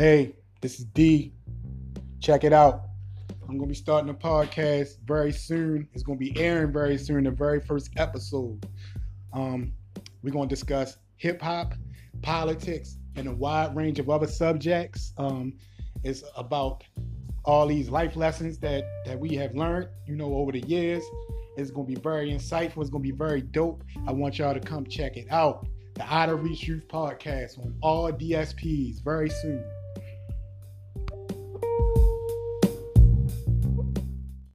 Hey, this is D. Check it out. I'm gonna be starting a podcast very soon. It's gonna be airing very soon, the very first episode. Um, we're gonna discuss hip hop, politics, and a wide range of other subjects. Um, it's about all these life lessons that that we have learned, you know, over the years. It's gonna be very insightful. It's gonna be very dope. I want y'all to come check it out. The Out of Reach Youth Podcast on all DSPs very soon.